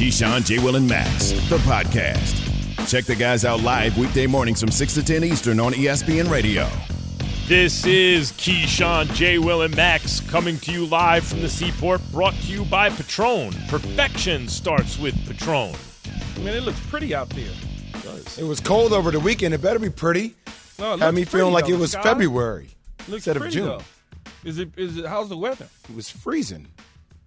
Keyshawn, J. Will, and Max, the podcast. Check the guys out live weekday mornings from 6 to 10 Eastern on ESPN Radio. This is Keyshawn, J. Will, and Max coming to you live from the seaport, brought to you by Patron. Perfection starts with Patron. I mean, it looks pretty out there. It does. It was cold over the weekend. It better be pretty. No, it Had looks me feeling like though. it was Sky February looks instead of June. though. Is it? Is it? How's the weather? It was freezing.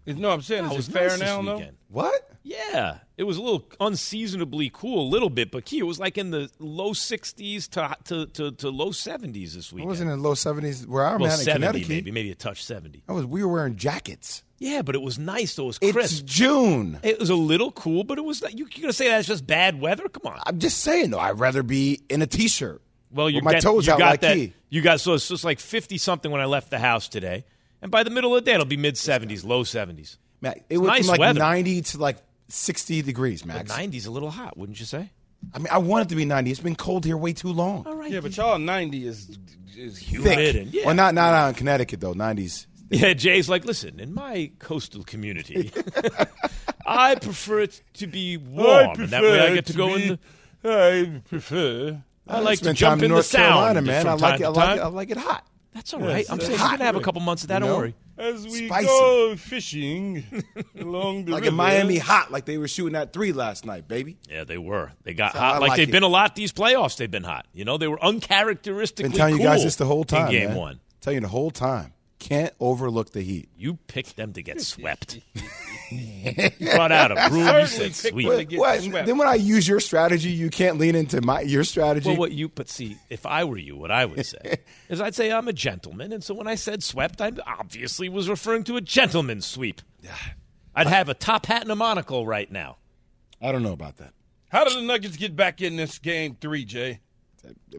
Is, no, I'm saying, It is was it fair nice this now? No. What? Yeah, it was a little unseasonably cool, a little bit, but key, it was like in the low 60s to to, to, to low 70s this week. It wasn't in the low 70s where I'm well, at in 70 Connecticut. maybe, maybe a touch 70. I was, we were wearing jackets. Yeah, but it was nice though. It was crisp. It's. June. It was a little cool, but it was. You, you're gonna say that's just bad weather? Come on. I'm just saying, though, I'd rather be in a t-shirt. Well, you with my toes you out got like that. he. You got so it's just like 50 something when I left the house today, and by the middle of the day it'll be mid 70s, low 70s. Matt, it went nice from like weather. 90 to like 60 degrees, But Max. 90s a little hot, wouldn't you say? I mean, I want it to be 90. It's been cold here way too long. All right. Yeah, but y'all 90 is is huge. Thick. Hidden, yeah. Well, not, not out in Connecticut, though. 90s. Yeah, Jay's like, listen, in my coastal community, I prefer it to be warm, and that way I get to, go in. The, I prefer. I like to jump time in in North the sound Carolina, man. I like it. I like it. I like it hot. That's all right. I'm saying you're gonna have a couple months of that. You Don't know? worry. As we Spicy. go fishing along the Like river. in Miami, hot, like they were shooting at three last night, baby. Yeah, they were. They got So hot like, like they've it. been a lot these playoffs. They've been hot. You know, they were uncharacteristically Been telling you guys this the whole time. in game man. one. Telling you the whole time. Can't overlook the heat. You picked them to get swept. you brought out a brew. You said sweep. them to What? Then when I use your strategy, you can't lean into my your strategy. Well, what you but see, if I were you, what I would say is I'd say I'm a gentleman, and so when I said swept, I obviously was referring to a gentleman's sweep. I'd have a top hat and a monocle right now. I don't know about that. How did the Nuggets get back in this game three, Jay?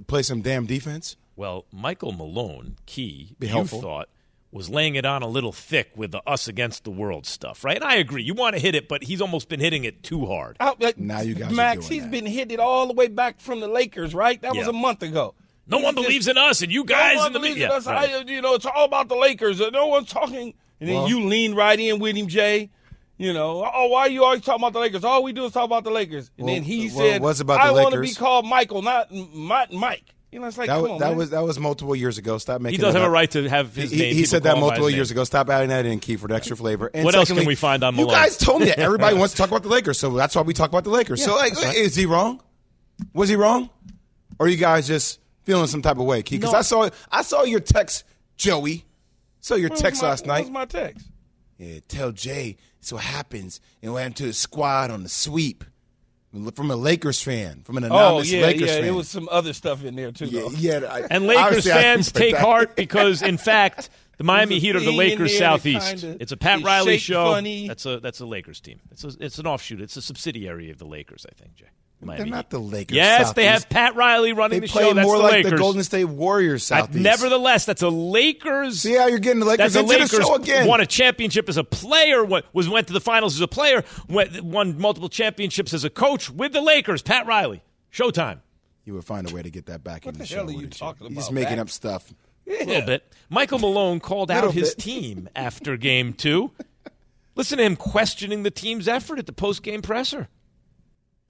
Play some damn defense. Well, Michael Malone, key, Be you helpful. thought was laying it on a little thick with the us against the world stuff, right? And I agree. You want to hit it, but he's almost been hitting it too hard. Out- uh, Now you guys are Max, doing he's that. been hitting it all the way back from the Lakers, right? That was a month ago. No He's one just- believes in us, and you guys no one in the media. in us. Right. I, you know, it's all about the Lakers. No one's talking. And then Well- you lean right in with him, Jay. You know, oh, why are you always talking about the Lakers? All we do is talk about the Lakers. And Well, then he well, said, was about I want to be called Michael, not not Mike. You know, it's like, That come was on, that man. was that was multiple years ago. Stop making. He does it have a right to have his He, name. he said that call him by multiple years name. ago. Stop adding that in, Key, for the extra flavor. And What else can we find on You Malone? guys told me that everybody wants to talk about the Lakers, so that's why we talk about the Lakers. so, like, is he wrong? Was he wrong? Or are you guys just feeling some type of way, Key? Because No. I saw I saw your text, Joey. Saw your What was text my- last what night. was my text? Yeah, tell Jay it's what happens and what happened to the squad on the sweep. From a Lakers fan, from an Oh, anonymous yeah, Lakers yeah. fan. It was some other stuff in there, too, yeah, yeah. I- And Lakers fans take that. heart because, in fact, the Miami Heat are the Lakers Southeast. kinda- It's a Pat Riley show. funny. That's a that's a Lakers team. It's a, it's an offshoot. It's a subsidiary of the Lakers, I think, Jay. Miami They're not the Lakers. Yes, they have Pat Riley running They the play show. That's more the like Lakers. the Golden State Warriors. Uh, Southeast. Nevertheless, that's a Lakers. See how you're getting the Lakers That's a into Lakers the show again. won a championship as a player. Went, was went to the finals as a player. Went, won multiple championships as a coach with the Lakers. Pat Riley. Showtime. You would find a way to get that back in the, the show. hell are you talking You're just about, making Max? up stuff. A little bit. Michael Malone called out his bit. team after game two. Listen to him questioning the team's effort at the post game presser.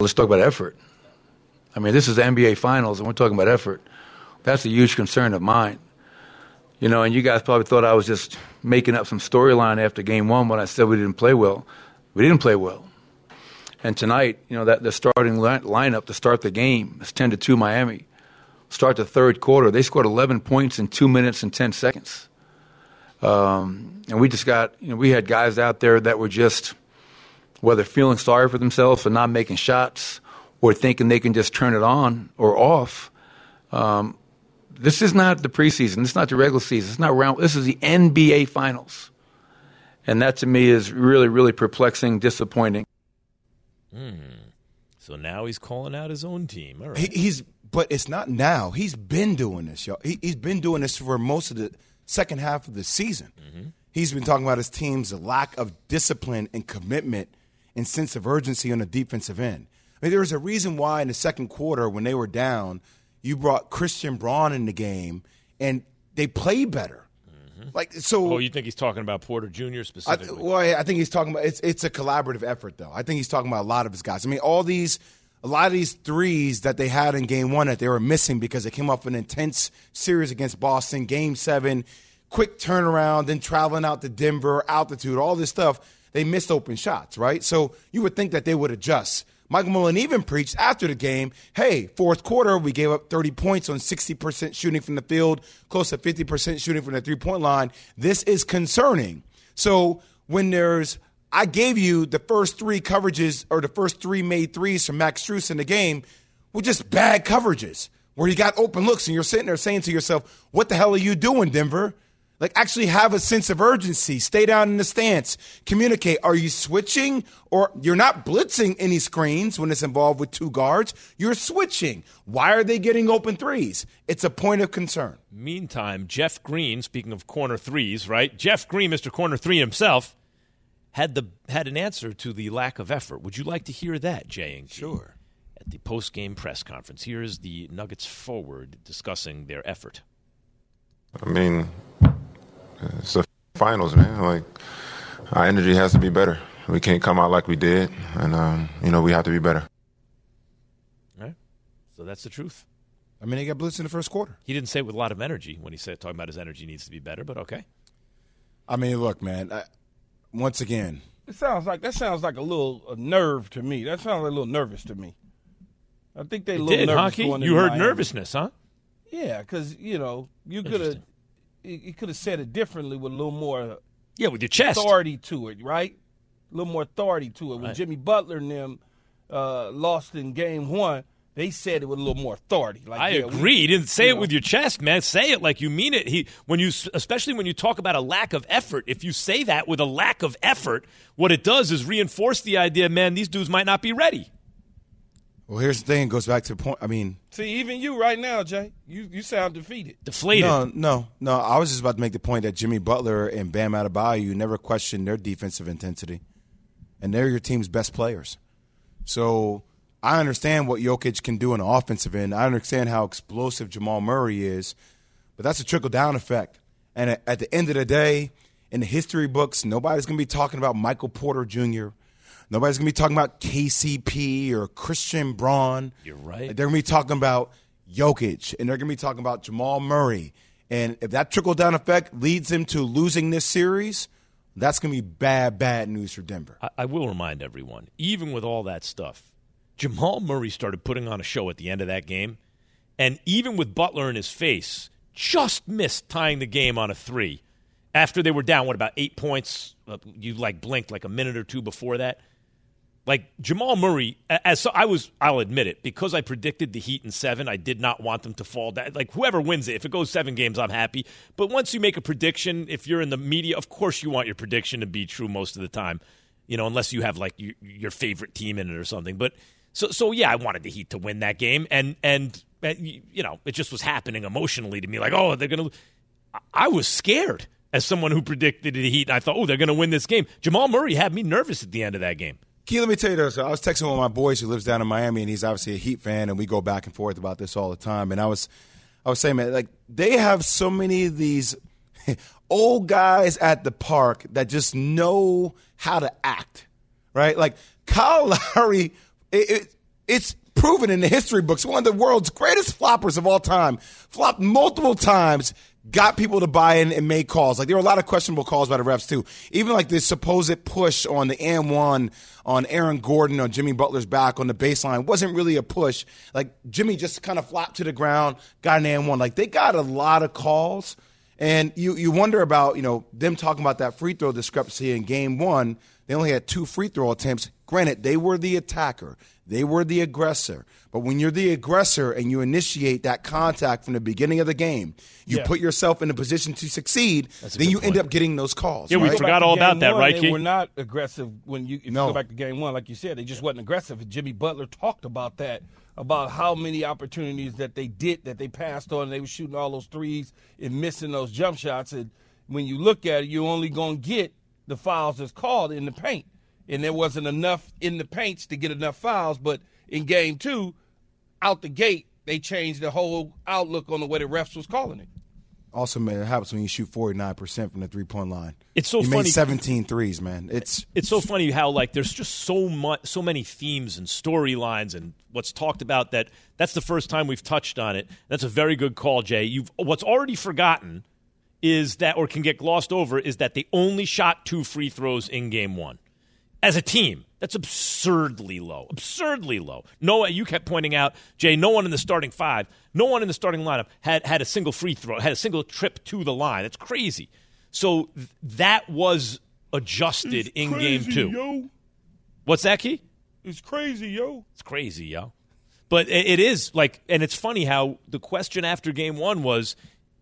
Let's talk about effort. I mean, this is the NBA Finals, and we're talking about effort. That's a huge concern of mine. You know, and you guys probably thought I was just making up some storyline after game one when I said we didn't play well. We didn't play well. And tonight, you know, that the starting li- lineup to start the game is 10 to 2 Miami. Start the third quarter. They scored 11 points in two minutes and 10 seconds. Um, and we just got, you know, we had guys out there that were just, whether feeling sorry for themselves for not making shots or thinking they can just turn it on or off. Um, this is not the preseason. This is not the regular season. It's not round. This is the NBA Finals, and that to me is really, really perplexing, disappointing. So now he's calling out his own team. All right. He, he's, but it's not now. He's been doing this, y'all. He, he's been doing this for most of the second half of the season. He's been talking about his team's lack of discipline and commitment and sense of urgency on the defensive end. I mean, there was a reason why in the second quarter when they were down, you brought Christian Braun in the game and they played better. Mm-hmm. Like so. oh, you think he's talking about Porter Jr. I, specifically? well, I I think he's talking about it's it's a collaborative effort though. I think he's talking about a lot of his guys. I mean, all these a lot of these threes that they had in game one that they were missing because they came off an intense series against Boston, game seven, quick turnaround, then traveling out to Denver, altitude, all this stuff. They missed open shots, right? So you would think that they would adjust. Michael Malone even preached after the game, hey, fourth quarter, we gave up 30 points on 60% shooting from the field, close to 50% shooting from the three point line. This is concerning. So when there's, I gave you the first three coverages or the first three made threes from Max Strus in the game were just bad coverages where you got open looks and you're sitting there saying to yourself, what the hell are you doing, Denver? Like, actually have a sense of urgency. Stay down in the stance. Communicate. Are you switching or you're not blitzing any screens when it's involved with two guards? You're switching. Why are they getting open threes? It's a point of concern. Meantime, Jeff Green, speaking of corner threes, right? Jeff Green, Mr. Corner Three himself, had the had an answer to the lack of effort. Would you like to hear that, Jay and G? Sure. At the post game press conference, here is the Nuggets forward discussing their effort. I mean, it's the finals, man. Like our energy has to be better. We can't come out like we did, and um, you know we have to be better. All right? So that's the truth. I mean, they got blitzed in the first quarter. He didn't say it with a lot of energy when he said talking about his energy needs to be better, but okay. I mean, look, man, I, once again, It sounds like that sounds like a little a nerve to me. That sounds like a little nervous to me. I think they a It little did, nervous Hockey? going You heard Miami. nervousness, huh? Yeah, because you know you could have You could have said it differently with a little more Yeah, with your chest. authority to it, right? A little more authority to it. When Right. Jimmy Butler and them uh, lost in Game One, they said it with a little more authority. Like, I yeah, we- agree. You didn't say it know. with your chest, man. Say it like you mean it. He when you especially when you talk about a lack of effort. If you say that with a lack of effort, what it does is reinforce the idea, man, these dudes might not be ready. Well, here's the thing. It goes back to the point. I mean, See, even you right now, Jay, you you sound defeated. Deflated. No, no, no. I was just about to make the point that Jimmy Butler and Bam Adebayo you never questioned their defensive intensity, and they're your team's best players. So I understand what Jokic can do on the offensive end. I understand how explosive Jamal Murray is, but that's a trickle down effect. And at- at the end of the day, in the history books, nobody's going to be talking about Michael Porter Jr. Nobody's going to be talking about KCP or Christian Braun. You're right. They're going to be talking about Jokic, and they're going to be talking about Jamal Murray. And if that trickle down effect leads them to losing this series, that's going to be bad, bad news for Denver. I, I will remind everyone, even with all that stuff, Jamal Murray started putting on a show at the end of that game, and even with Butler in his face, just missed tying the game on a three after they were down. What about eight points? Uh, You like blinked like a minute or two before that. Like Jamal Murray, as so I was, I'll admit it, because I predicted the Heat in seven. I did not want them to fall down. Like whoever wins it, if it goes seven games, I'm happy. But once you make a prediction, if you're in the media, of course you want your prediction to be true most of the time. You know, unless you have like your, your favorite team in it or something. But so, so yeah, I wanted the Heat to win that game, and and uh, you know, it just was happening emotionally to me. Like, oh, they're gonna. I- I was scared as someone who predicted the Heat, and I thought, oh, they're gonna win this game. Jamal Murray had me nervous at the end of that game. Key, let me tell you this. I was texting one of my boys who lives down in Miami, and he's obviously a Heat fan, and we go back and forth about this all the time. And I was, I was saying, man, like they have so many of these old guys at the park that just know how to act, right? Like Kyle Lowry, it, it, it's proven in the history books, one of the world's greatest floppers of all time, flopped multiple times, got people to buy in and make calls. Like there were a lot of questionable calls by the refs too. Even like this supposed push on the and one on Aaron Gordon on Jimmy Butler's back on the baseline wasn't really a push. Like Jimmy just kind of flopped to the ground, got an and one. Like they got a lot of calls. And you, you wonder about, you know, them talking about that free throw discrepancy in game one. They only had two free throw attempts. Granted, they were the attacker, they were the aggressor. But when you're the aggressor and you initiate that contact from the beginning of the game, you Yeah. put yourself in a position to succeed. Then you end up getting those calls. Yeah, we forgot Go back to all about game that, right, They Key? were not aggressive when you. If No. you go back to game one, like you said, they just wasn't aggressive. Jimmy Butler talked about that, about how many opportunities that they did that they passed on. They were shooting all those threes and missing those jump shots. And when you look at it, you're only going to get the fouls that's called in the paint. And there wasn't enough in the paints to get enough fouls. But in game two, out the gate, they changed the whole outlook on the way the refs was calling it. Also, man, it happens when you shoot 49% from the three point line. It's so you funny- made 17 threes, man. It's it's so funny how like there's just so much so many themes and storylines and what's talked about that that's the first time we've touched on it that's a very good call jay you've what's already forgotten is that or can get glossed over is that they only shot two free throws in game one as a team that's absurdly low absurdly low no you kept pointing out jay no one in the starting five no one in the starting lineup had had a single free throw had a single trip to the line that's crazy so th- that was adjusted in game two yo. What's that, Key? It's crazy, yo. It's crazy, yo. But it it is like, and it's funny how the question after game one was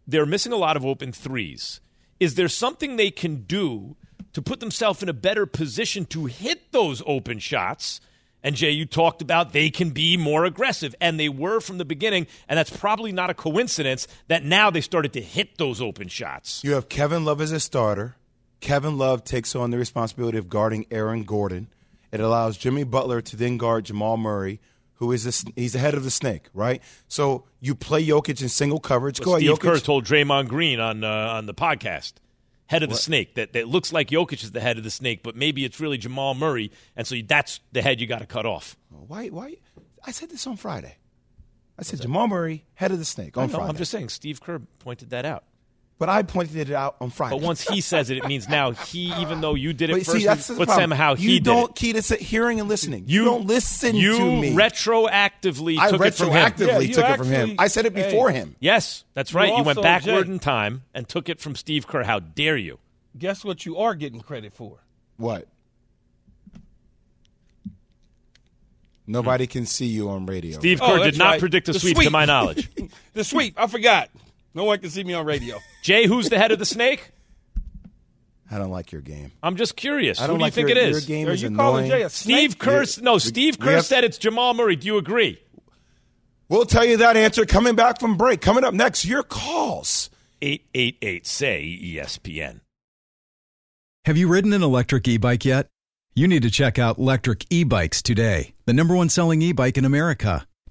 they're missing a lot of open threes. Is there something they can do to put themselves in a better position to hit those open shots? And Jay, you talked about they can be more aggressive, and they were from the beginning, and that's probably not a coincidence that now they started to hit those open shots. You have Kevin Love as a starter. Kevin Love takes on the responsibility of guarding Aaron Gordon. It allows Jimmy Butler to then guard Jamal Murray, who is the, he's the head of the snake, right? So you play Jokic in single coverage. Go Steve Kerr told Draymond Green on uh, on the podcast, head of the snake, that, that looks like Jokic is the head of the snake, but maybe it's really Jamal Murray, and so that's the head you got to cut off. Why? Why? I said this on Friday. I said Jamal Murray, head of the snake on Friday. I'm just saying, Steve Kerr pointed that out. But I pointed it out on Friday. But once he says it, it means now he, even though you did it But first, see, that's the but problem. somehow you he did don't it. key to sit- hearing and listening. You, don't listen you to me. retroactively I took it from him. retroactively Yeah, you took it from him. I said it hey. before him. Yes, that's right. You, went backward Jay- in time and took it from Steve Kerr. How dare you? Guess what you are getting credit for? What? Nobody can see you on radio. Steve Oh, Kerr did not right. predict a The sweep, to my knowledge. The sweep. I forgot. No one can see me on radio. Jay, who's the head of the snake? I don't like your game. I'm just curious. I Who don't do you think your, it your game Are is you calling annoying. Jay a Steve snake? Kerr. No, Steve we Kerr have- said it's Jamal Murray. Do you agree? We'll tell you that answer coming back from break. Coming up next, your calls. 888 say E ESPN. Have you ridden an electric e bike yet? You need to check out Lectric E Bikes today, the number one selling e bike in America.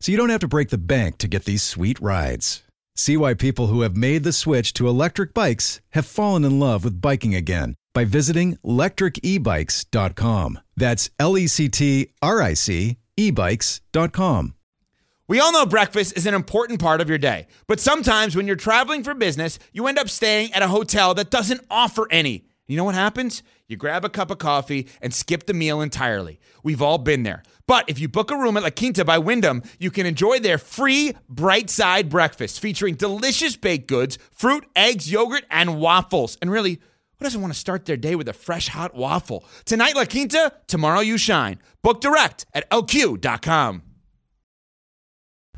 so you don't have to break the bank to get these sweet rides. See why people who have made the switch to electric bikes have fallen in love with biking again by visiting lectricebikes.com. That's L E C T R I C ebikes.com. We all know breakfast is an important part of your day, but sometimes when you're traveling for business, you end up staying at a hotel that doesn't offer any. You know what happens? You grab a cup of coffee and skip the meal entirely. We've all been there. But if you book a room at La Quinta by Wyndham, you can enjoy their free bright side breakfast featuring delicious baked goods, fruit, eggs, yogurt, and waffles. And really, who doesn't want to start their day with a fresh hot waffle? Tonight, La Quinta, tomorrow, you shine. Book direct at lq.com.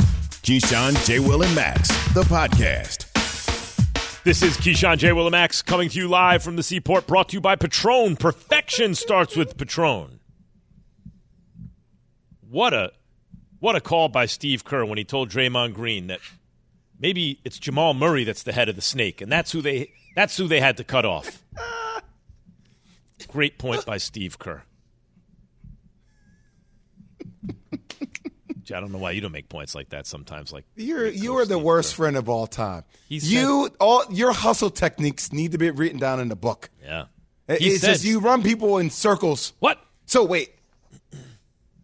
Keyshawn, J. Will, and Max, the podcast. This is Keyshawn J. Willimax coming to you live from the seaport, brought to you by Patron. Perfection starts with Patron. What a what a call by Steve Kerr when he told Draymond Green that maybe it's Jamal Murray that's the head of the snake, and that's who they that's who they had to cut off. Great point by Steve Kerr. I don't know why you don't make points like that sometimes. Like You're you are the worst Kerr. friend of all time. He you all your hustle techniques need to be written down in the book. Yeah. He it's said- just you run people in circles. What? So wait,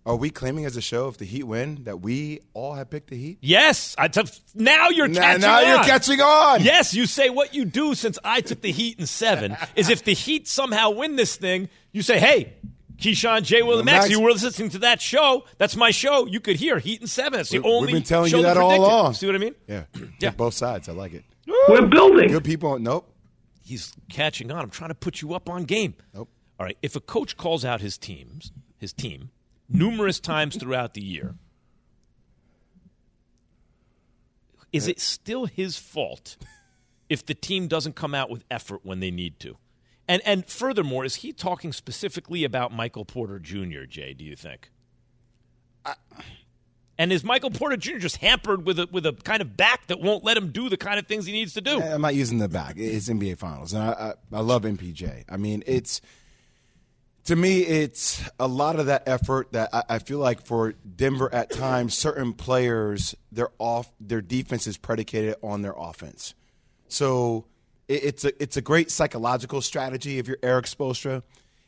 Are we claiming as a show if the Heat win that we all have picked the Heat? Yes. I t- now you're Now- catching now on. you're catching on. Yes, you say what you do since I took the Heat in seven is if the Heat somehow win this thing, you say, hey, Keyshawn, J. Will, and Max, Max- you were listening to that show. That's my show. You could hear Heat and seven. It's the We- only We've been telling show you that all along. See what I mean? Yeah. Yeah. Both sides. I like it. We're building. Good people. Nope. He's catching on. I'm trying to put you up on game. Nope. All right. If a coach calls out his teams, his team, numerous times throughout the year, is it still his fault if the team doesn't come out with effort when they need to? And and furthermore, is he talking specifically about Michael Porter Jr., Jay, do you think? and is Michael Porter Jr. just hampered with a with a kind of back that won't let him do the kind of things he needs to do? I'm not using the back. It's NBA Finals, and I, I, I love MPJ. I mean, it's to me, it's a lot of that effort that I, I feel like for Denver at times, certain players their off their defense is predicated on their offense. So it, it's a it's a great psychological strategy if you're Erik Spoelstra.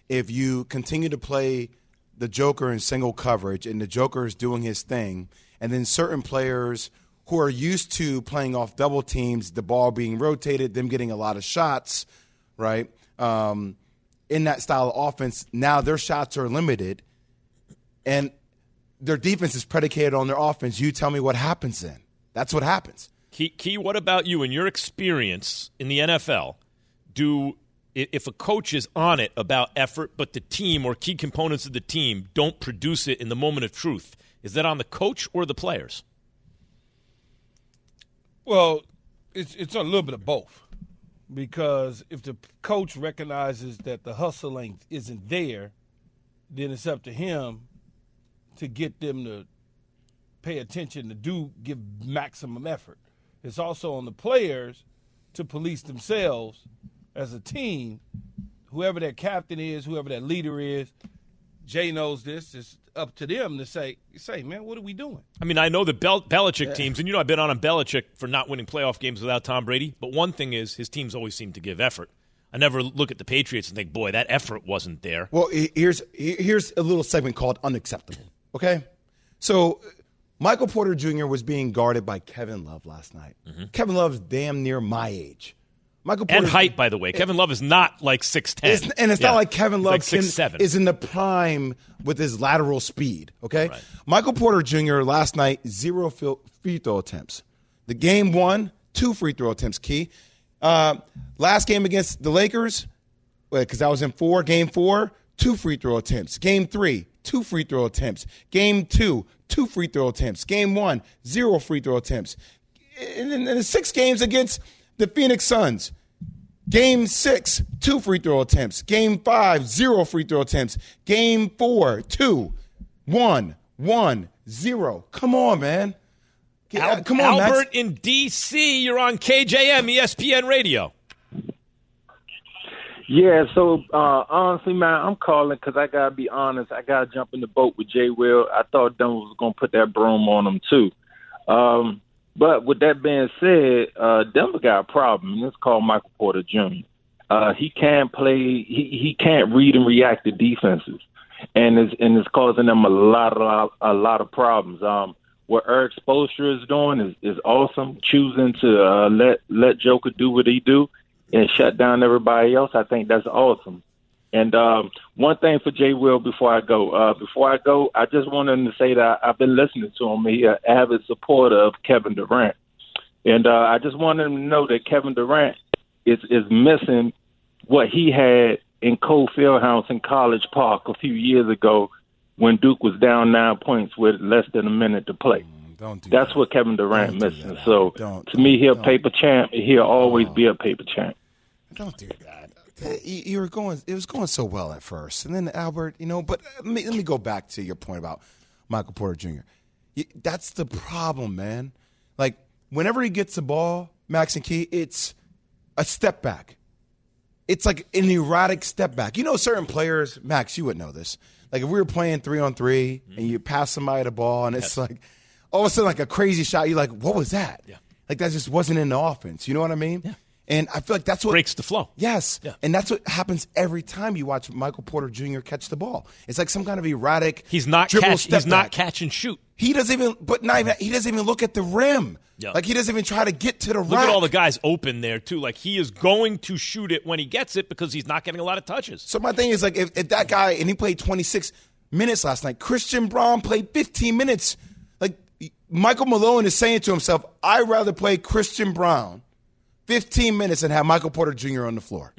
If you continue to play the Joker in single coverage and the Joker is doing his thing, and then certain players who are used to playing off double teams, the ball being rotated, them getting a lot of shots, right? Um, in that style of offense, now their shots are limited, and their defense is predicated on their offense. You tell me what happens then. That's what happens. Key, Key, what about you in your experience in the NFL? Do if a coach is on it about effort, but the team or key components of the team don't produce it in the moment of truth, is that on the coach or the players? Well, it's it's a little bit of both, because if the coach recognizes that the hustle ain't isn't there, then it's up to him to get them to pay attention to do give maximum effort. It's also on the players to police themselves as a team. Whoever that captain is, whoever that leader is, Jay knows this. It's up to them to say, say, man, what are we doing? I mean, I know the Bel- Belichick teams, and you know I've been on a Belichick for not winning playoff games without Tom Brady. But one thing is, his teams always seem to give effort. I never look at the Patriots and think, boy, that effort wasn't there. Well, here's here's a little segment called unacceptable. Okay, so Michael Porter Jr. was being guarded by Kevin Love last night. Mm-hmm. Kevin Love's damn near my age. Michael And height, by the way. Kevin Love is not like six ten, and it's not like Kevin Love like can- seven. is in the prime with his lateral speed. Okay, Michael Porter Jr. last night zero free throw attempts. The game one, two free throw attempts. Key. Uh, last game against the Lakers, because I was in four. Game four, two free throw attempts. Game three, two free throw attempts. Game two, two free throw attempts. Game one, zero free throw attempts. And in the six games against the Phoenix Suns, Game six, two free throw attempts. Game five, zero free throw attempts. Game four, two, one, one, zero. Come on, man. Get- Al- uh, come on, Max. Albert in D.C. You're on KJM ESPN Radio. Yeah, so uh, honestly, man, I'm calling because I gotta be honest. I gotta jump in the boat with Jay Will. I thought Denver was gonna put that broom on him too. Um, but with that being said, uh, Denver got a problem, and it's called Michael Porter Jr. Uh, he can't play. He he can't read and react to defenses, and it's and it's causing them a lot of a lot of problems. Um, what Erik Spoelstra is doing is is awesome. Choosing to uh, let let Joker do what he do and shut down everybody else. I think that's awesome. And um, one thing for Jay Will before I go, uh, before I go, I just wanted to say that I've been listening to him. He's an avid supporter of Kevin Durant, and uh, I just wanted him to know that Kevin Durant is is missing what he had in Cole Fieldhouse in College Park a few years ago when Duke was down nine points with less than a minute to play. Don't do That's that. what Kevin Durant Don't missing. that, So Don't- to me, he'll paper champ. He'll always be a paper champ. Don't do that. You, you were going. It was going so well at first, and then Albert, you know. But let me let me go back to your point about Michael Porter Jr. You- That's the problem, man. Like whenever he gets the ball, Max and Key, it's a step back. It's like an erratic step back. You know, certain players, Max, you would know this. Like if we were playing three on 3 and you pass somebody the ball, and it's like all of a sudden like a crazy shot. You're like, what was that? Yeah. Like that just wasn't in the offense. You know what I mean? And I feel like that's what breaks the flow. Yes, Yeah. and that's what happens every time you watch Michael Porter Jr. catch the ball. It's like some kind of erratic. He's not catch, he's not catch and shoot. He doesn't even, but not even. He doesn't even look at the rim. Yeah. Like he doesn't even try to get to the Look rack. at all the guys open there too. Like he is going to shoot it when he gets it because he's not getting a lot of touches. So my thing is like if, if that guy and he played 26 minutes last night, Christian Braun played 15 minutes. Like Michael Malone is saying to himself, I'd rather play Christian Braun 15 minutes and have Michael Porter Jr. on the floor.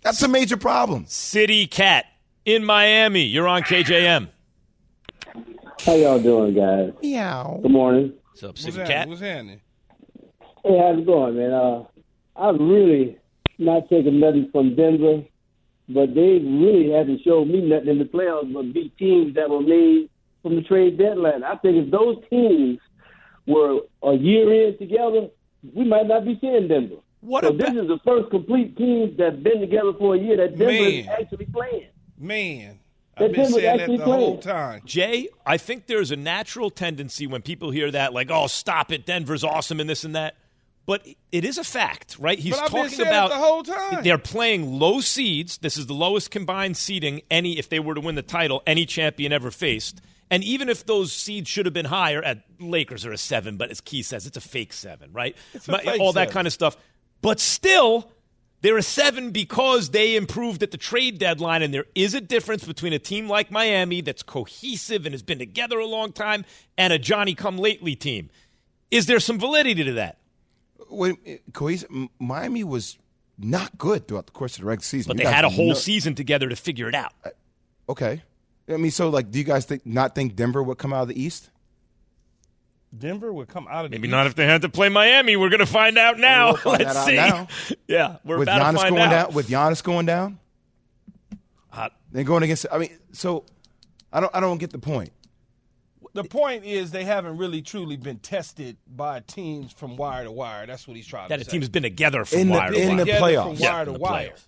That's a major problem. City Cat in Miami. You're on KJM. How y'all doing, guys? Meow. Good morning. What's up, What's City happening? Cat? What's happening? Hey, how's it going, man? Uh, I'm really not taking nothing from Denver, but they really haven't showed me nothing in the playoffs but beat teams that were made from the trade deadline. I think if those teams were a year in together, we might not be seeing Denver. What so about- this is the first complete team that's been together for a year that Denver is actually playing. Man, That I've been Denver's saying that actually the whole time. Jay, I think there's a natural tendency when people hear that, like, "Oh, stop it, Denver's awesome," and this and that. But it is a fact, right? He's But I've talking saying about the whole time. they're playing low seeds. This is the lowest combined seeding any if they were to win the title any champion ever faced. And even if those seeds should have been higher, at Lakers are a seven, but as Key says, it's a fake seven, right? My- fake All that seven. kind of stuff. But still, they're a seven because they improved at the trade deadline, and there is a difference between a team like Miami that's cohesive and has been together a long time and a Johnny come lately team. Is there some validity to that? When cohesive, Miami was not good throughout the course of the regular season. But You they had a whole know- season together to figure it out. Okay. I mean, so like, do you guys think not think Denver would come out of the East? Denver would come out of the Maybe not if they had to play Miami. We're going to find out now. We'll find Let's out see. now. Yeah, we're with about to Giannis find going out. down, with Giannis going down, uh, Hot. then going against. I mean, so I don't. I don't get the point. The point is they haven't really truly been tested by teams from wire to wire. That's what he's trying to say. That to a team's been together from In the- wire to in wire. the playoffs. From Yeah, wire in to the wire. playoffs.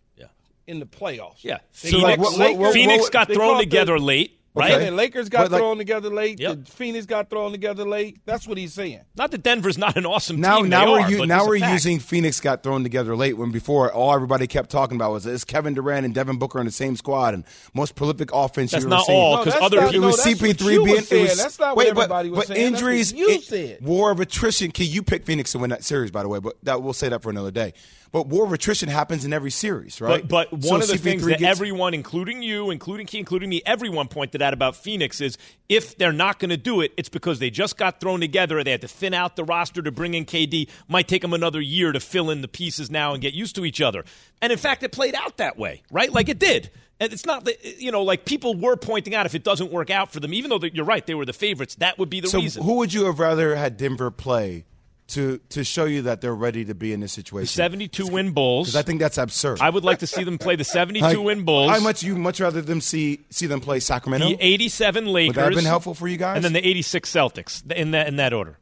Yeah. In the playoffs. Yeah. They Phoenix, caught the what- what- Lakers- Phoenix got thrown caught the- together late, Okay. right? Yeah, Lakers got like- thrown together late. Yep. The Phoenix got thrown together late. That's what he's saying. Not that Denver's not an awesome Now, team. now they we're are, u- but now we're using Phoenix got thrown together late when before all everybody kept talking about was is Kevin Durant and Devin Booker in the same squad and most prolific offense. That's you've ever not seen. all, No, 'cause that's other not- It people- no, was CP3 being. was saying. Was, That's not what wait, everybody but, was but saying. Injuries, you it- said. war of attrition. Can you pick Phoenix to win that series? By the way, but that we'll say that for another day. But war of attrition happens in every series, right? But, but So one of the CP3 things that gets- everyone, including you, including Key, including me, everyone pointed out about Phoenix is if they're not going to do it, it's because they just got thrown together. They had to thin out the roster to bring in KD. Might take them another year to fill in the pieces now and get used to each other. And in fact, it played out that way, right? Like it did. And it's not that, you know, like people were pointing out if it doesn't work out for them, even though you're right, they were the favorites, that would be the so reason. who would you have rather had Denver play to to show you that they're ready to be in this situation? 72 win Bulls. Because I think that's absurd. I would like to see them play the 72 Like, win Bulls. How much you much rather them see see them play Sacramento? the 87 Lakers. Would that have been helpful for you guys? And then the 86 Celtics in that in that order.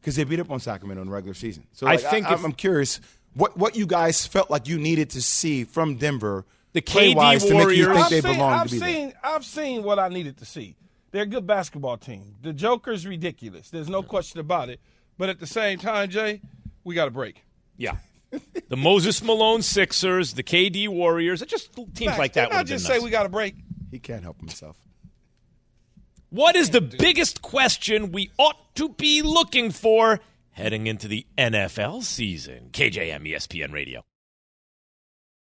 because they beat up on Sacramento in the regular season. So I like, think I, if- am curious what what you guys felt like you needed to see from Denver, The play-wise, KD to make you Warriors- think I've they seen, belong I've to be there. seen, I've seen what I needed to see. They're a good basketball team. The Joker's ridiculous. There's no question about it. But at the same time, Jay, we got a break. Yeah. the Moses Malone Sixers, the KD Warriors, it just teams like that. Didn't I just say nuts. we got a break? He can't help himself. What is the biggest question we ought to be looking for heading into the NFL season? KJM ESPN Radio.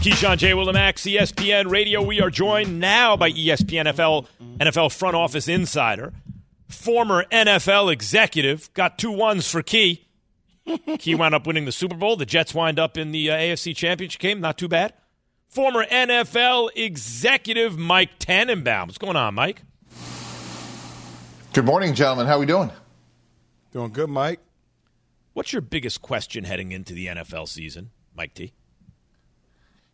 Keyshawn J. Will and ESPN Radio. We are joined now by ESPN NFL, NFL front office insider, former NFL executive, got two ones for Key. Key wound up winning the Super Bowl. The Jets wind up in the uh, AFC Championship game. Not too bad. Former NFL executive Mike Tannenbaum. What's going on, Mike? Good morning, gentlemen. How are we doing? Doing good, Mike. What's your biggest question heading into the NFL season, Mike T?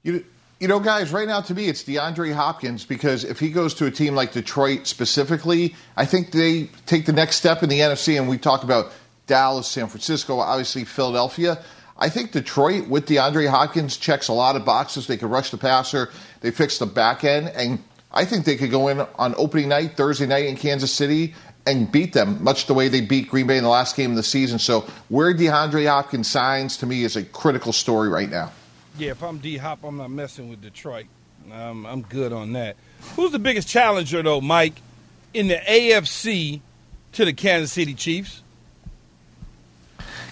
You, you know, guys, right now to me, it's DeAndre Hopkins because if he goes to a team like Detroit specifically, I think they take the next step in the NFC. And we talk about Dallas, San Francisco, obviously Philadelphia. I think Detroit with DeAndre Hopkins checks a lot of boxes. They could rush the passer, they fix the back end, and I think they could go in on opening night, Thursday night in Kansas City, and beat them, much the way they beat Green Bay in the last game of the season. So where DeAndre Hopkins signs to me is a critical story right now. Yeah, if I'm D Hop, I'm not messing with Detroit. Um, I'm good on that. Who's the biggest challenger, though, Mike, in the AFC to the Kansas City Chiefs?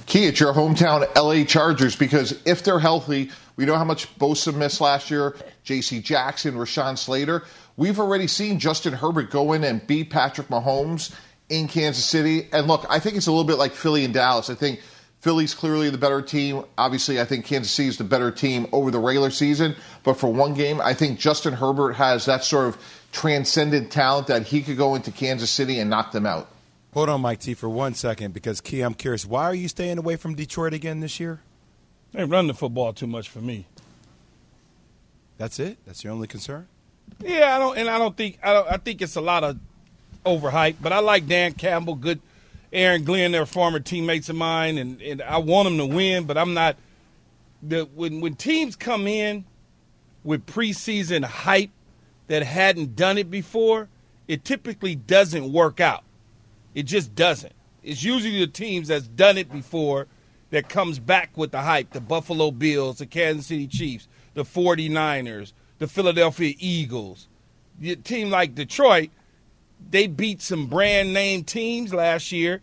Key, it's your hometown LA Chargers because if they're healthy, we know how much Bosa missed last year, J.C. Jackson, Rashawn Slater. We've already seen Justin Herbert go in and beat Patrick Mahomes in Kansas City. And look, I think it's a little bit like Philly and Dallas. I think Philly's clearly the better team. Obviously, I think Kansas City is the better team over the regular season. But for one game, I think Justin Herbert has that sort of transcendent talent that he could go into Kansas City and knock them out. Hold on, Mike T, for one second, because Key, I'm curious. Why are you staying away from Detroit again this year? They run the football too much for me. That's it. That's your only concern. Yeah, I don't, and I don't think I don't. I think it's a lot of overhype. But I like Dan Campbell, good Aaron Glenn, they're former teammates of mine, and, and I want them to win. But I'm not. The when when teams come in with preseason hype that hadn't done it before, it typically doesn't work out. It just doesn't. It's usually the teams that's done it before that comes back with the hype. The Buffalo Bills, the Kansas City Chiefs, the 49ers, the Philadelphia Eagles. A team like Detroit, they beat some brand name teams last year,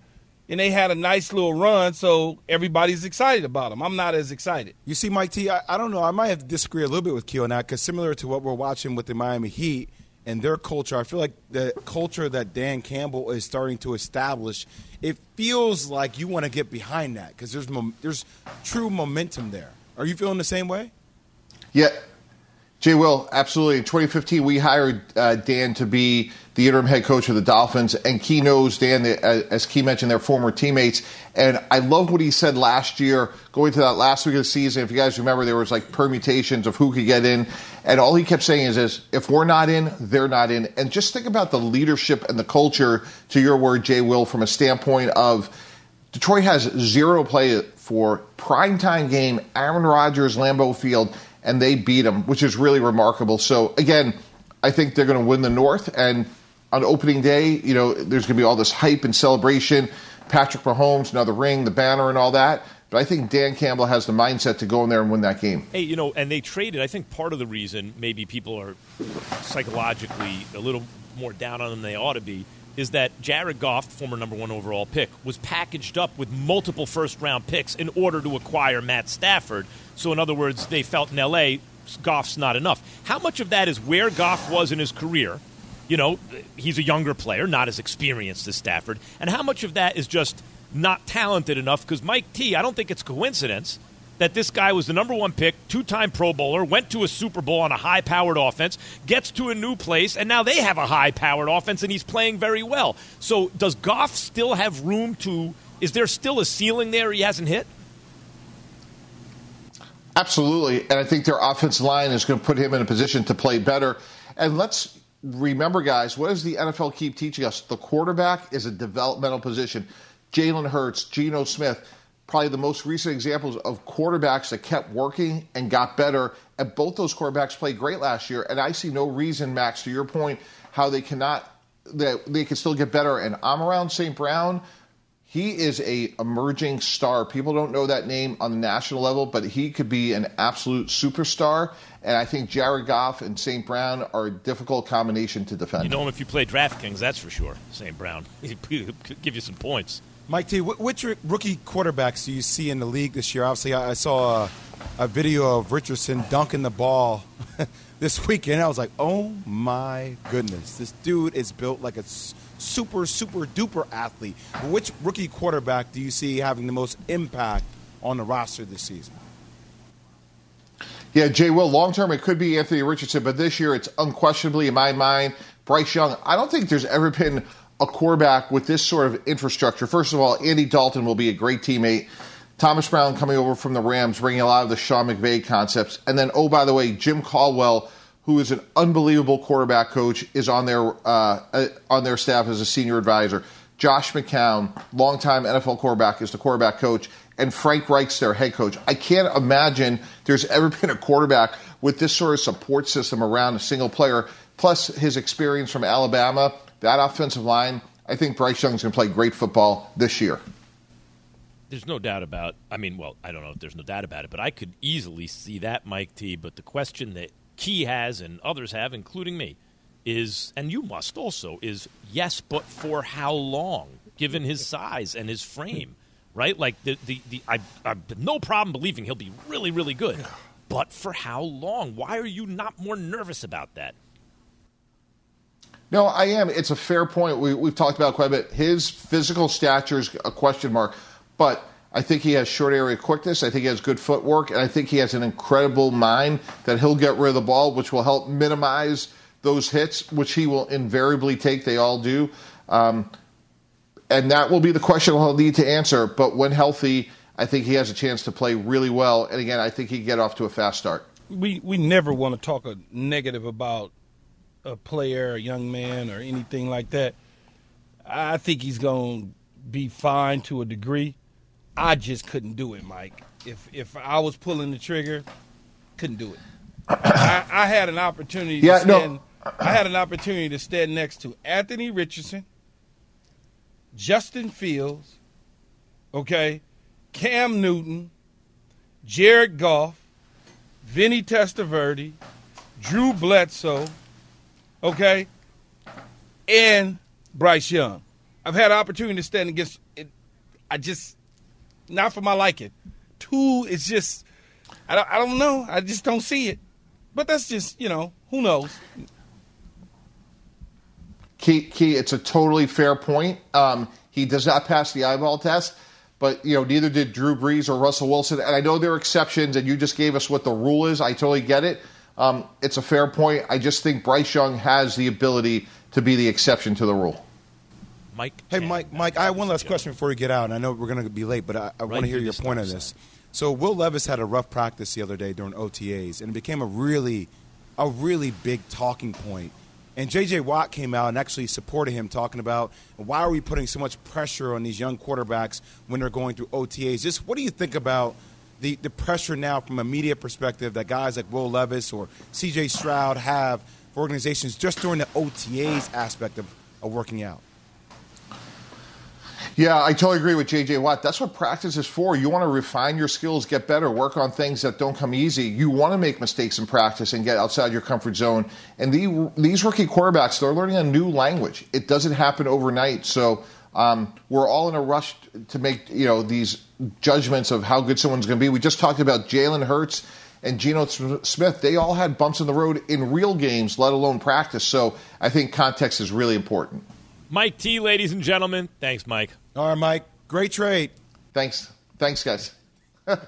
and they had a nice little run, so everybody's excited about them. I'm not as excited. You see, Mike T, I, I don't know. I might have to disagree a little bit with Key on that because similar to what we're watching with the Miami Heat and their culture, I feel like the culture that Dan Campbell is starting to establish, it feels like you want to get behind that because there's mom- there's true momentum there. Are you feeling the same way? Yeah, Jay Will, absolutely. In 2015, we hired uh, Dan to be the interim head coach of the Dolphins, and Key knows Dan, uh, as Key mentioned, they're former teammates. And I love what he said last year, going to that last week of the season. If you guys remember, there was like permutations of who could get in, and all he kept saying is, is if we're not in, they're not in. And just think about the leadership and the culture, to your word, Jay Will, from a standpoint of Detroit has zero play for primetime game, Aaron Rodgers, Lambeau Field, and they beat them, which is really remarkable. So again, I think they're going to win the North, and on opening day, you know, there's going to be all this hype and celebration. Patrick Mahomes, another ring, the banner, and all that. But I think Dan Campbell has the mindset to go in there and win that game. Hey, you know, and they traded. I think part of the reason maybe people are psychologically a little more down on them than they ought to be is that Jared Goff, former number one overall pick, was packaged up with multiple first round picks in order to acquire Matt Stafford. So, in other words, they felt in L.A. Goff's not enough. How much of that is where Goff was in his career? You know, he's a younger player, not as experienced as Stafford. And how much of that is just not talented enough? Because Mike T, I don't think it's coincidence that this guy was the number one pick, two time Pro Bowler, went to a Super Bowl on a high powered offense, gets to a new place, and now they have a high powered offense, and he's playing very well. So, does Goff still have room to? Is there still a ceiling there he hasn't hit? Absolutely. And I think their offensive line is going to put him in a position to play better. And let's remember, guys, what does the NFL keep teaching us? The quarterback is a developmental position. Jalen Hurts, Geno Smith, probably the most recent examples of quarterbacks that kept working and got better. And both those quarterbacks played great last year. And I see no reason, Max, to your point, how they cannot that they can still get better. And Amon-Ra St. Brown. He is a emerging star. People don't know that name on the national level, but he could be an absolute superstar. And I think Jared Goff and St. Brown are a difficult combination to defend. You know him if you play DraftKings, that's for sure. St. Brown, he could give you some points. Mike T, which rookie quarterbacks do you see in the league this year? Obviously, I saw a, a video of Richardson dunking the ball this weekend. I was like, oh my goodness, this dude is built like a super, super duper athlete. Which rookie quarterback do you see having the most impact on the roster this season? Yeah, Jay Will, long term it could be Anthony Richardson, but this year it's unquestionably, in my mind, Bryce Young. I don't think there's ever been a quarterback with this sort of infrastructure. First of all, Andy Dalton will be a great teammate. Thomas Brown coming over from the Rams, bringing a lot of the Sean McVay concepts. And then, oh, by the way, Jim Caldwell who is an unbelievable quarterback coach, is on their uh, uh, on their staff as a senior advisor. Josh McCown, longtime NFL quarterback, is the quarterback coach, and Frank Reich's their head coach. I can't imagine there's ever been a quarterback with this sort of support system around a single player, plus his experience from Alabama, that offensive line. I think Bryce Young's going to play great football this year. There's no doubt about. I mean, well, I don't know if there's no doubt about it, but I could easily see that, Mike T. But the question that Key has and others have, including me, is, and you must also, is yes, but for how long, given his size and his frame, right? Like, the, the, the I, I have no problem believing he'll be really, really good. But for how long? Why are you not more nervous about that? No, I am. It's a fair point. We, we've talked about quite a bit. His physical stature is a question mark, but – I think he has short area quickness. I think he has good footwork, and I think he has an incredible mind that he'll get rid of the ball, which will help minimize those hits, which he will invariably take. They all do. Um, and that will be the question he'll need to answer. But when healthy, I think he has a chance to play really well. And again, I think he can get off to a fast start. We we never want to talk a negative about a player, a young man, or anything like that. I think he's going to be fine to a degree. I just couldn't do it, Mike. If if I was pulling the trigger, couldn't do it. I, I had an opportunity. Yeah, to stand, no. I had an opportunity to stand next to Anthony Richardson, Justin Fields, okay, Cam Newton, Jared Goff, Vinny Testaverde, Drew Bledsoe, okay, and Bryce Young. I've had an opportunity to stand against. It. I just not for my liking. Two is just, I don't, I don't know. I just don't see it. But that's just, you know, who knows? Key, Key it's a totally fair point. Um, he does not pass the eyeball test, but you know neither did Drew Brees or Russell Wilson. And I know there are exceptions, and you just gave us what the rule is. I totally get it. Um, it's a fair point. I just think Bryce Young has the ability to be the exception to the rule. Mike. Hey, Mike. Mike, I have one last question before we get out. And I know we're going to be late, but I, I right want to hear your point on this. So, Will Levis had a rough practice the other day during OTAs, and it became a really, a really big talking point. And J.J. Watt came out and actually supported him, talking about why are we putting so much pressure on these young quarterbacks when they're going through OTAs? Just what do you think about the, the pressure now from a media perspective that guys like Will Levis or C.J. Stroud have for organizations just during the OTAs aspect of, of working out? Yeah, I totally agree with JJ Watt. That's what practice is for. You want to refine your skills, get better, work on things that don't come easy. You want to make mistakes in practice and get outside your comfort zone. And the, these rookie quarterbacks, they're learning a new language. It doesn't happen overnight. So um, we're all in a rush to make you know these judgments of how good someone's going to be. We just talked about Jalen Hurts and Geno Smith. They all had bumps in the road in real games, let alone practice. So I think context is really important. Mike T, ladies and gentlemen. Thanks, Mike. All right, Mike. Great trade. Thanks. Thanks, guys. Are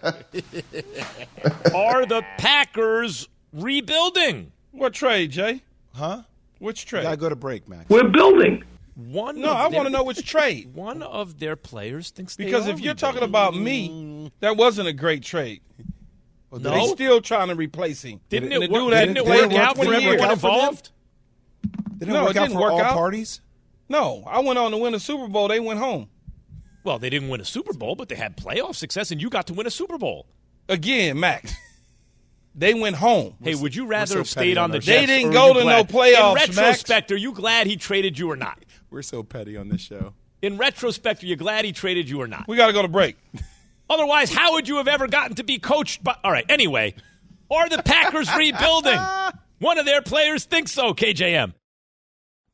the Packers rebuilding? What trade, Jay? Huh? Which trade? gotta go to break, Max. We're building. One. No, I want to know which trade. One of their players thinks because if you're talking about me, that wasn't a great trade. Oh, well, no, they still trying to replace him. Didn't it, work, didn't it work out for everyone involved? Didn't it no, work it didn't out for work all out. parties? No, I went on to win a Super Bowl. They went home. Well, they didn't win a Super Bowl, but they had playoff success, and you got to win a Super Bowl. Again, Max. They went home. Hey, would you rather so have stayed on on the Jets? They didn't go are you to no playoffs, In Max. retrospect, are you glad he traded you or not? We're so petty on this show. In retrospect, are you glad he traded you or not? We got to go to break. Otherwise, how would you have ever gotten to be coached by. All right, anyway. Are the Packers rebuilding? One of their players thinks so, KJM.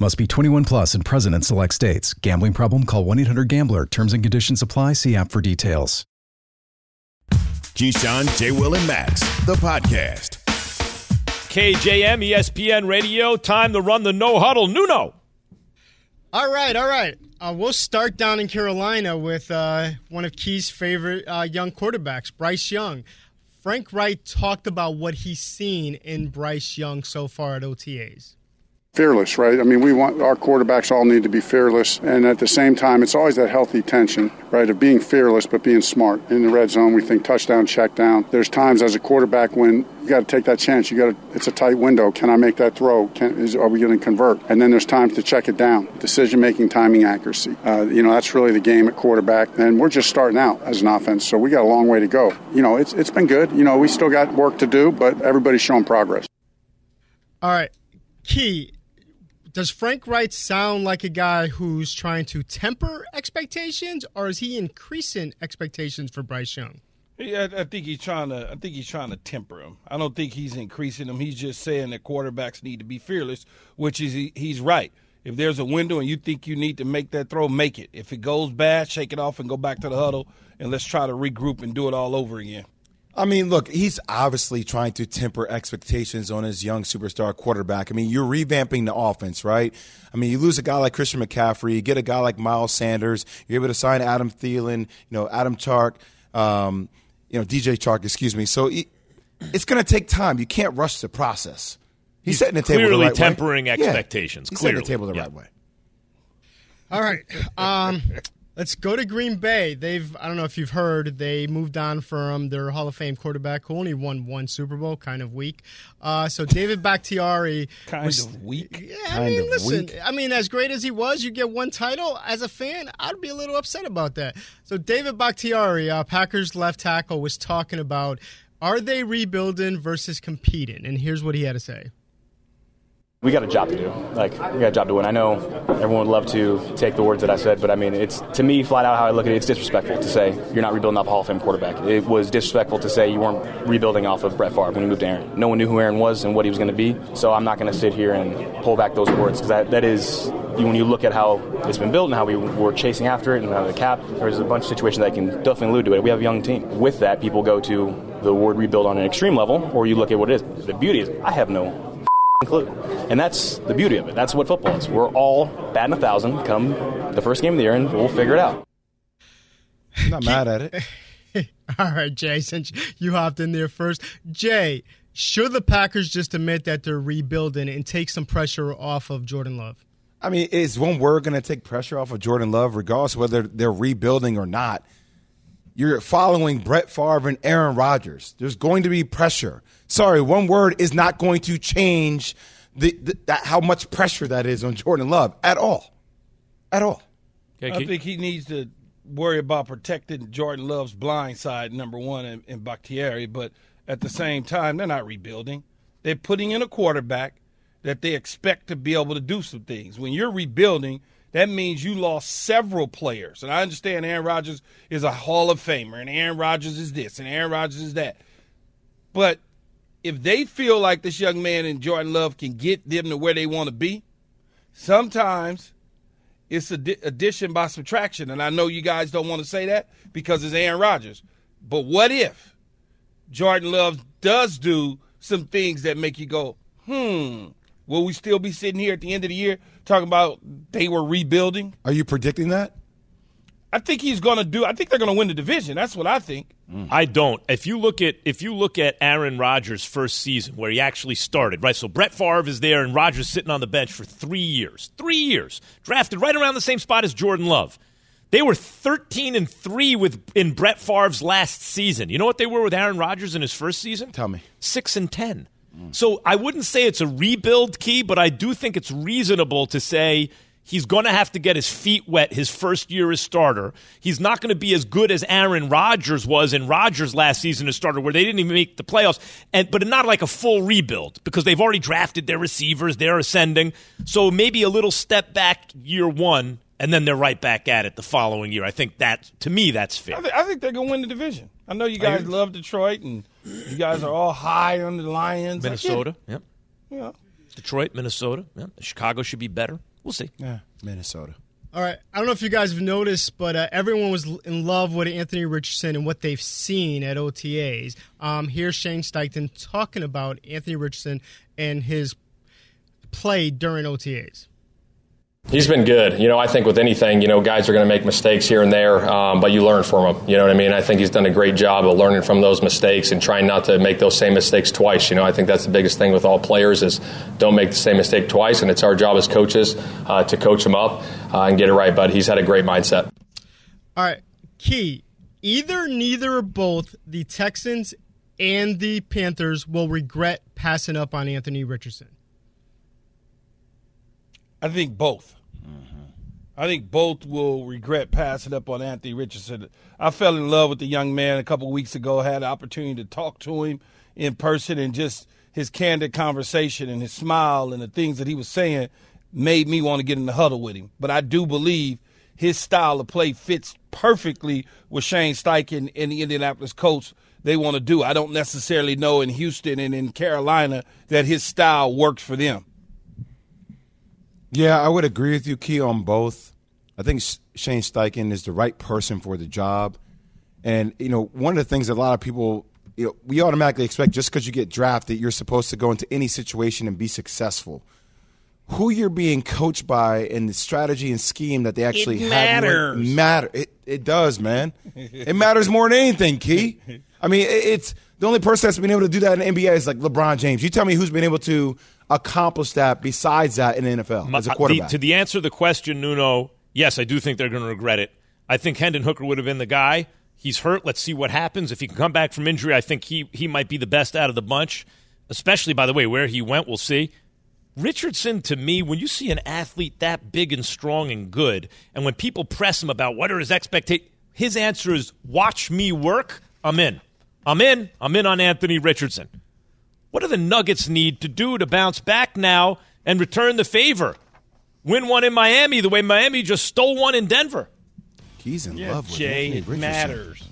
Must be 21 plus and present in select states. Gambling problem? Call 1 800 Gambler. Terms and conditions apply. See app for details. Keyshawn, J. Will, and Max, the podcast. KJM, ESPN Radio, time to run the no huddle. Nuno. All right, all right. Uh, we'll start down in Carolina with uh, one of Key's favorite uh, young quarterbacks, Bryce Young. Frank Reich talked about what he's seen in Bryce Young so far at OTAs. Fearless, right? I mean, we want our quarterbacks all need to be fearless, and at the same time, it's always that healthy tension, right, of being fearless but being smart. In the red zone, we think touchdown, check down. There's times as a quarterback when you got to take that chance. You got to. It's a tight window. Can I make that throw? Can, is, are we going to convert? And then there's times to check it down. Decision making, timing, accuracy. Uh, you know, that's really the game at quarterback. And we're just starting out as an offense, so we got a long way to go. You know, it's it's been good. You know, we still got work to do, but everybody's showing progress. All right, Key. Does Frank Reich sound like a guy who's trying to temper expectations, or is he increasing expectations for Bryce Young? Yeah, I think he's trying to. I think he's trying to temper him. I don't think he's increasing them. He's just saying that quarterbacks need to be fearless, which is he, he's right. If there's a window and you think you need to make that throw, make it. If it goes bad, shake it off and go back to the huddle, and let's try to regroup and do it all over again. I mean, look, he's obviously trying to temper expectations on his young superstar quarterback. I mean, you're revamping the offense, right? I mean, you lose a guy like Christian McCaffrey, you get a guy like Miles Sanders, you're able to sign Adam Thielen, you know, Adam Chark, um, you know, DJ Chark, excuse me. So it, it's going to take time. You can't rush the process. He's, He's setting the table the clearly right tempering way. expectations, Yeah, he's setting the table the Yeah. right way. All right. Um, let's go to Green Bay. They've, I don't know if you've heard, they moved on from their Hall of Fame quarterback who only won one Super Bowl, kind of weak. Uh, so David Bakhtiari. Kind was, of weak. Yeah, I Kind mean, listen, weak. I mean, as great as he was, you get one title. As a fan, I'd be a little upset about that. So David Bakhtiari, uh, Packers left tackle, was talking about are they rebuilding versus competing? And here's what he had to say. We got a job to do. Like we got a job to win. I know everyone would love to take the words that I said, but I mean, it's to me flat out how I look at it. It's disrespectful to say you're not rebuilding off a Hall of Fame quarterback. It was disrespectful to say you weren't rebuilding off of Brett Favre when you moved to Aaron. No one knew who Aaron was and what he was going to be. So I'm not going to sit here and pull back those words because that, that is when you look at how it's been built and how we were chasing after it and how the cap. There's a bunch of situations that can definitely allude to it. We have a young team. With that, people go to the word rebuild on an extreme level, or you look at what it is. The beauty is I have no clue. And that's the beauty of it. That's what football is. We're all batting a thousand come the first game of the year, and we'll figure it out. I'm not mad at it. All right, Jay, since you hopped in there first. Jay, should the Packers just admit that they're rebuilding and take some pressure off of Jordan Love? I mean, is one word going to take pressure off of Jordan Love, regardless of whether they're rebuilding or not? You're following Brett Favre and Aaron Rodgers. There's going to be pressure. Sorry, one word is not going to change the, the that, how much pressure that is on Jordan Love at all, at all. Okay, I think he needs to worry about protecting Jordan Love's blind side, number one, in, in Bakhtiari. But at the same time, they're not rebuilding. They're putting in a quarterback that they expect to be able to do some things. When you're rebuilding, that means you lost several players. And I understand Aaron Rodgers is a Hall of Famer, and Aaron Rodgers is this, and Aaron Rodgers is that. But if they feel like this young man and Jordan Love can get them to where they want to be, sometimes it's addi- addition by subtraction. And I know you guys don't want to say that because it's Aaron Rodgers. But what if Jordan Love does do some things that make you go, hmm, will we still be sitting here at the end of the year talking about they were rebuilding? Are you predicting that? I think he's going to do. I think they're going to win the division. That's what I think. Mm. I don't. If you look at if you look at Aaron Rodgers' first season where he actually started, right? So Brett Favre is there and Rodgers sitting on the bench for three years. Three years. Drafted right around the same spot as Jordan Love. They were 13 and 3 with in Brett Favre's last season. You know what they were with Aaron Rodgers in his first season? Tell me. 6 and 10. So I wouldn't say it's a rebuild key, but I do think it's reasonable to say he's going to have to get his feet wet his first year as starter. He's not going to be as good as Aaron Rodgers was in Rodgers last season as starter, where they didn't even make the playoffs, and but not like a full rebuild because they've already drafted their receivers, they're ascending. So maybe a little step back year one, and then they're right back at it the following year. I think that to me that's fair. I, th- I think they're going to win the division. I know you guys love Detroit and you guys are all high on the Lions. I get it. Minnesota, yep. Yeah. Detroit, Minnesota, yeah. Chicago should be better. We'll see. Yeah, Minnesota. All right. I don't know if you guys have noticed, but uh, everyone was in love with Anthony Richardson and what they've seen at OTAs. Um, here's Shane Steichen talking about Anthony Richardson and his play during OTAs. He's been good. You know, I think with anything, you know, guys are going to make mistakes here and there, um, but you learn from them. You know what I mean? I think he's done a great job of learning from those mistakes and trying not to make those same mistakes twice. You know, I think that's the biggest thing with all players is don't make the same mistake twice, and it's our job as coaches uh, to coach them up uh, and get it right. But he's had a great mindset. All right. Key. Either, neither, or both the Texans and the Panthers will regret passing up on Anthony Richardson. I think both. Mm-hmm. I think both will regret passing up on Anthony Richardson. I fell in love with the young man a couple weeks ago. Had the opportunity to talk to him in person, and just his candid conversation and his smile and the things that he was saying made me want to get in the huddle with him. But I do believe his style of play fits perfectly with Shane Steichen and the Indianapolis Colts. They want to do. I don't necessarily know in Houston and in Carolina that his style works for them. Yeah, I would agree with you, Key, on both. I think Shane Steichen is the right person for the job. And, you know, one of the things that a lot of people, you know, we automatically expect just because you get drafted, you're supposed to go into any situation and be successful. Who you're being coached by and the strategy and scheme that they actually It have matters. matter. It, it does, man. it matters more than anything, Key. I mean, it, it's the only person that's been able to do that in the NBA is like LeBron James. You tell me who's been able to accomplish that besides that in the NFL as a uh, quarterback. the- to the answer to the question, Nuno, yes, I do think they're going to regret it. I think Hendon Hooker would have been the guy. He's hurt. Let's see what happens. If he can come back from injury, I think he, he might be the best out of the bunch, especially, by the way, where he went, we'll see. Richardson, to me, when you see an athlete that big and strong and good, and when people press him about what are his expectations, his answer is, watch me work, I'm in. I'm in. I'm in on Anthony Richardson. What do the Nuggets need to do to bounce back now and return the favor? Win one in Miami the way Miami just stole one in Denver. He's in Yeah, love with Jay, Anthony it Richardson. matters.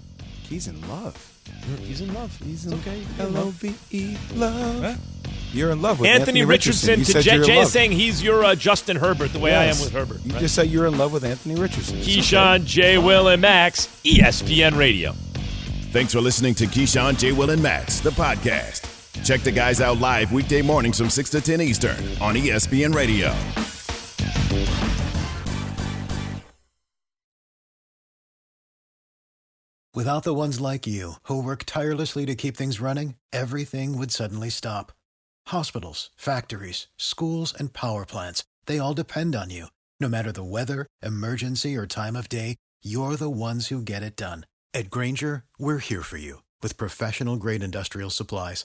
He's in love. He's in love. He's in okay. L O V E love. You're in love with Anthony, Anthony, Richardson. You to said Jay, you're in Jay love. is saying he's your uh, Justin Herbert, the way I am with Herbert. You right? just said you're in love with Anthony Richardson. It's Keyshawn, Jay, Will, and Max, ESPN Radio. Thanks for listening to Keyshawn, J. Will, and Max, the podcast. Check the guys out live weekday mornings from 6 to 10 Eastern on ESPN Radio. Without the ones like you, who work tirelessly to keep things running, everything would suddenly stop. Hospitals, factories, schools, and power plants, they all depend on you. No matter the weather, emergency, or time of day, you're the ones who get it done. At Grainger, we're here for you with professional grade industrial supplies.